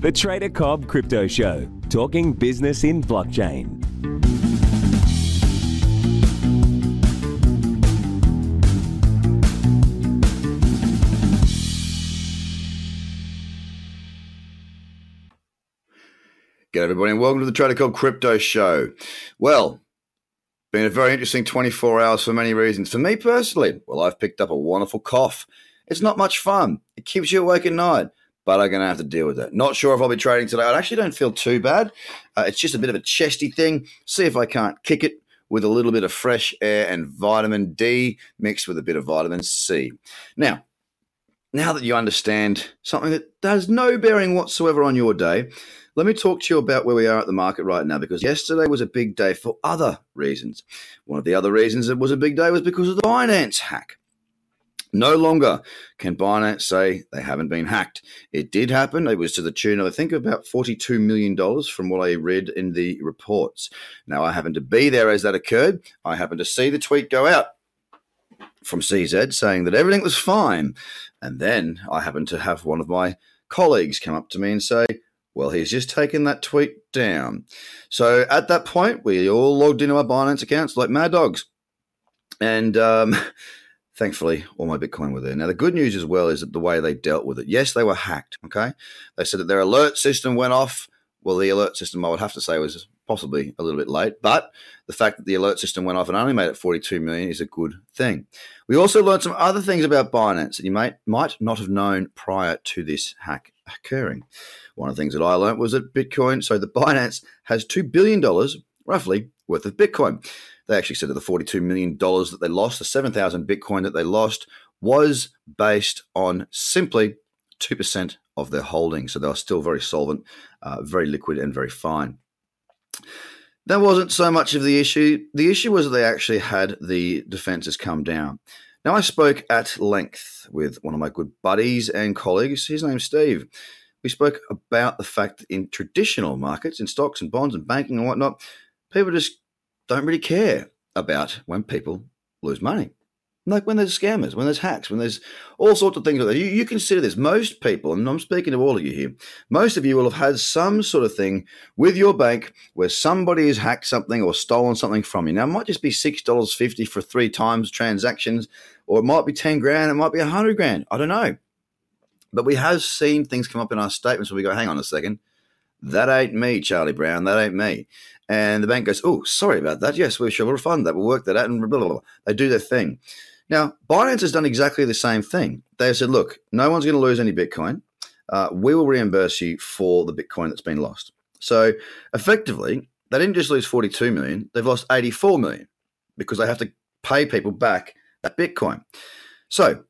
The Trader Cobb Crypto Show, talking business in blockchain. G'day, everybody, and welcome to the Trader Cobb Crypto Show. Well, been a very interesting 24 hours for many reasons. For me personally, well, I've picked up a wonderful cough. It's not much fun. It keeps you awake at night, but I'm going to have to deal with it. Not sure if I'll be trading today. I actually don't feel too bad. Uh, it's just a bit of a chesty thing. See if I can't kick it with a little bit of fresh air and vitamin D mixed with a bit of vitamin C. Now, now that you understand something that has no bearing whatsoever on your day, let me talk to you about where we are at the market right now because yesterday was a big day for other reasons. One of the other reasons it was a big day was because of the Binance hack. No longer can Binance say they haven't been hacked. It did happen. It was to the tune of, I think, about $42 million from what I read in the reports. Now, I happened to be there as that occurred. I happened to see the tweet go out from CZ saying that everything was fine. And then I happened to have one of my colleagues come up to me and say, well, he's just taken that tweet down. So at that point, we all logged into our Binance accounts like mad dogs. And um, thankfully, all my Bitcoin were there. Now, the good news as well is that the way they dealt with it, yes, they were hacked. Okay. They said that their alert system went off. Well, the alert system, I would have to say, was possibly a little bit late, but the fact that the alert system went off and only made it 42 million is a good thing. We also learned some other things about Binance that you might, might not have known prior to this hack occurring. One of the things that I learned was that Bitcoin, so the Binance has $2 billion, roughly, worth of Bitcoin. They actually said that the $42 million that they lost, the 7,000 Bitcoin that they lost, was based on simply 2% of their holdings. So they were still very solvent, uh, very liquid, and very fine. That wasn't so much of the issue. The issue was that they actually had the defenses come down. Now, I spoke at length with one of my good buddies and colleagues. His name's Steve we spoke about the fact that in traditional markets, in stocks and bonds and banking and whatnot, people just don't really care about when people lose money. Like when there's scammers, when there's hacks, when there's all sorts of things like that. You, you consider this. Most people, and I'm speaking to all of you here, most of you will have had some sort of thing with your bank where somebody has hacked something or stolen something from you. Now, it might just be $6.50 for three times transactions, or it might be 10 grand, it might be 100 grand. I don't know. But we have seen things come up in our statements where we go, hang on a second, that ain't me, Charlie Brown, that ain't me. And the bank goes, oh, sorry about that. Yes, we shall refund that. We'll work that out. And blah, blah, blah. They do their thing. Now, Binance has done exactly the same thing. They said, look, no one's going to lose any Bitcoin. Uh, we will reimburse you for the Bitcoin that's been lost. So effectively, they didn't just lose 42 million, they've lost 84 million because they have to pay people back that Bitcoin. So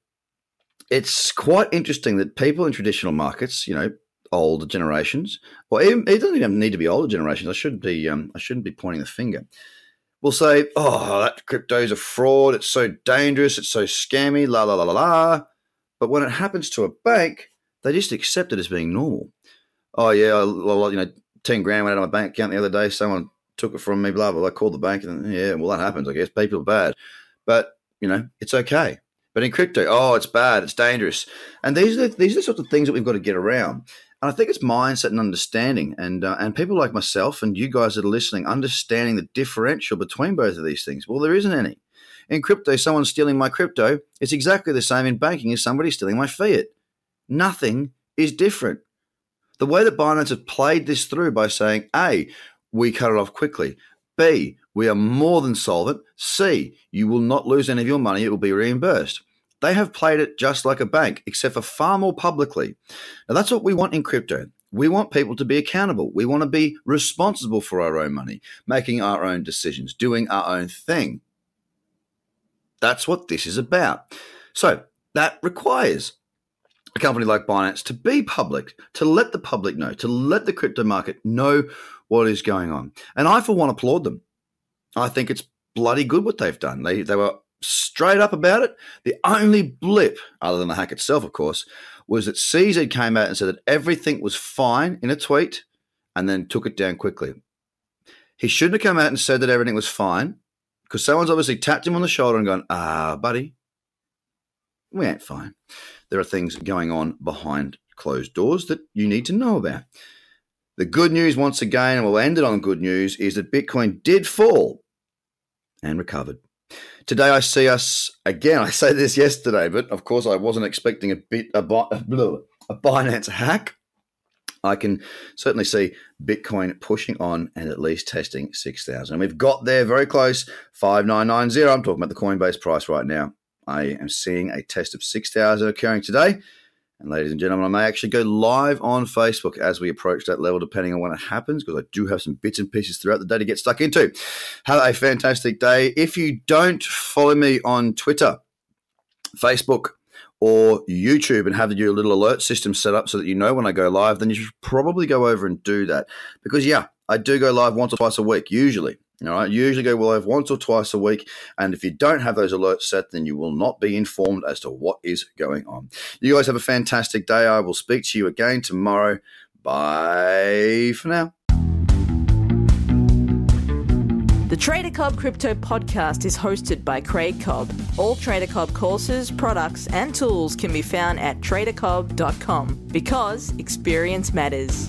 it's quite interesting that people in traditional markets, you know, older generations, or even, it doesn't even need to be older generations. I shouldn't be, um, I shouldn't be pointing the finger. We'll say, "Oh, that crypto is a fraud. It's so dangerous. It's so scammy." La la la la la. But when it happens to a bank, they just accept it as being normal. Oh yeah, I, you know, ten grand went out of my bank account the other day. Someone took it from me. Blah blah. I called the bank, and yeah, well that happens. I guess people are bad, but you know, it's okay. But in crypto, oh, it's bad, it's dangerous, and these are the, these are the sorts of things that we've got to get around. And I think it's mindset and understanding, and uh, and people like myself and you guys that are listening, understanding the differential between both of these things. Well, there isn't any. In crypto, someone's stealing my crypto. It's exactly the same in banking as somebody stealing my fiat. Nothing is different. The way that Binance have played this through by saying, A, we cut it off quickly. B, we are more than solvent. C, you will not lose any of your money. It will be reimbursed. They have played it just like a bank, except for far more publicly. Now, that's what we want in crypto. We want people to be accountable. We want to be responsible for our own money, making our own decisions, doing our own thing. That's what this is about. So that requires a company like Binance to be public, to let the public know, to let the crypto market know what is going on. And I, for one, applaud them. I think it's bloody good what they've done. They, they were straight up about it. The only blip, other than the hack itself, of course, was that CZ came out and said that everything was fine in a tweet and then took it down quickly. He shouldn't have come out and said that everything was fine because someone's obviously tapped him on the shoulder and gone, ah, buddy, we ain't fine. There are things going on behind closed doors that you need to know about. The good news, once again, and we'll end it on good news, is that Bitcoin did fall and recovered. Today, I see us again. I say this yesterday, but of course, I wasn't expecting a bit a, a Binance hack. I can certainly see Bitcoin pushing on and at least testing 6,000. And we've got there very close 5990. I'm talking about the Coinbase price right now. I am seeing a test of 6,000 occurring today. And ladies and gentlemen, I may actually go live on Facebook as we approach that level, depending on when it happens, because I do have some bits and pieces throughout the day to get stuck into. Have a fantastic day. If you don't follow me on Twitter, Facebook, or YouTube and have your little alert system set up so that you know when I go live, then you should probably go over and do that. Because, yeah, I do go live once or twice a week, usually. All right, usually go live once or twice a week. And if you don't have those alerts set, then you will not be informed as to what is going on. You guys have a fantastic day. I will speak to you again tomorrow. Bye for now. The Trader Cobb Crypto Podcast is hosted by Craig Cobb. All Trader Cobb courses, products, and tools can be found at tradercobb.com because experience matters.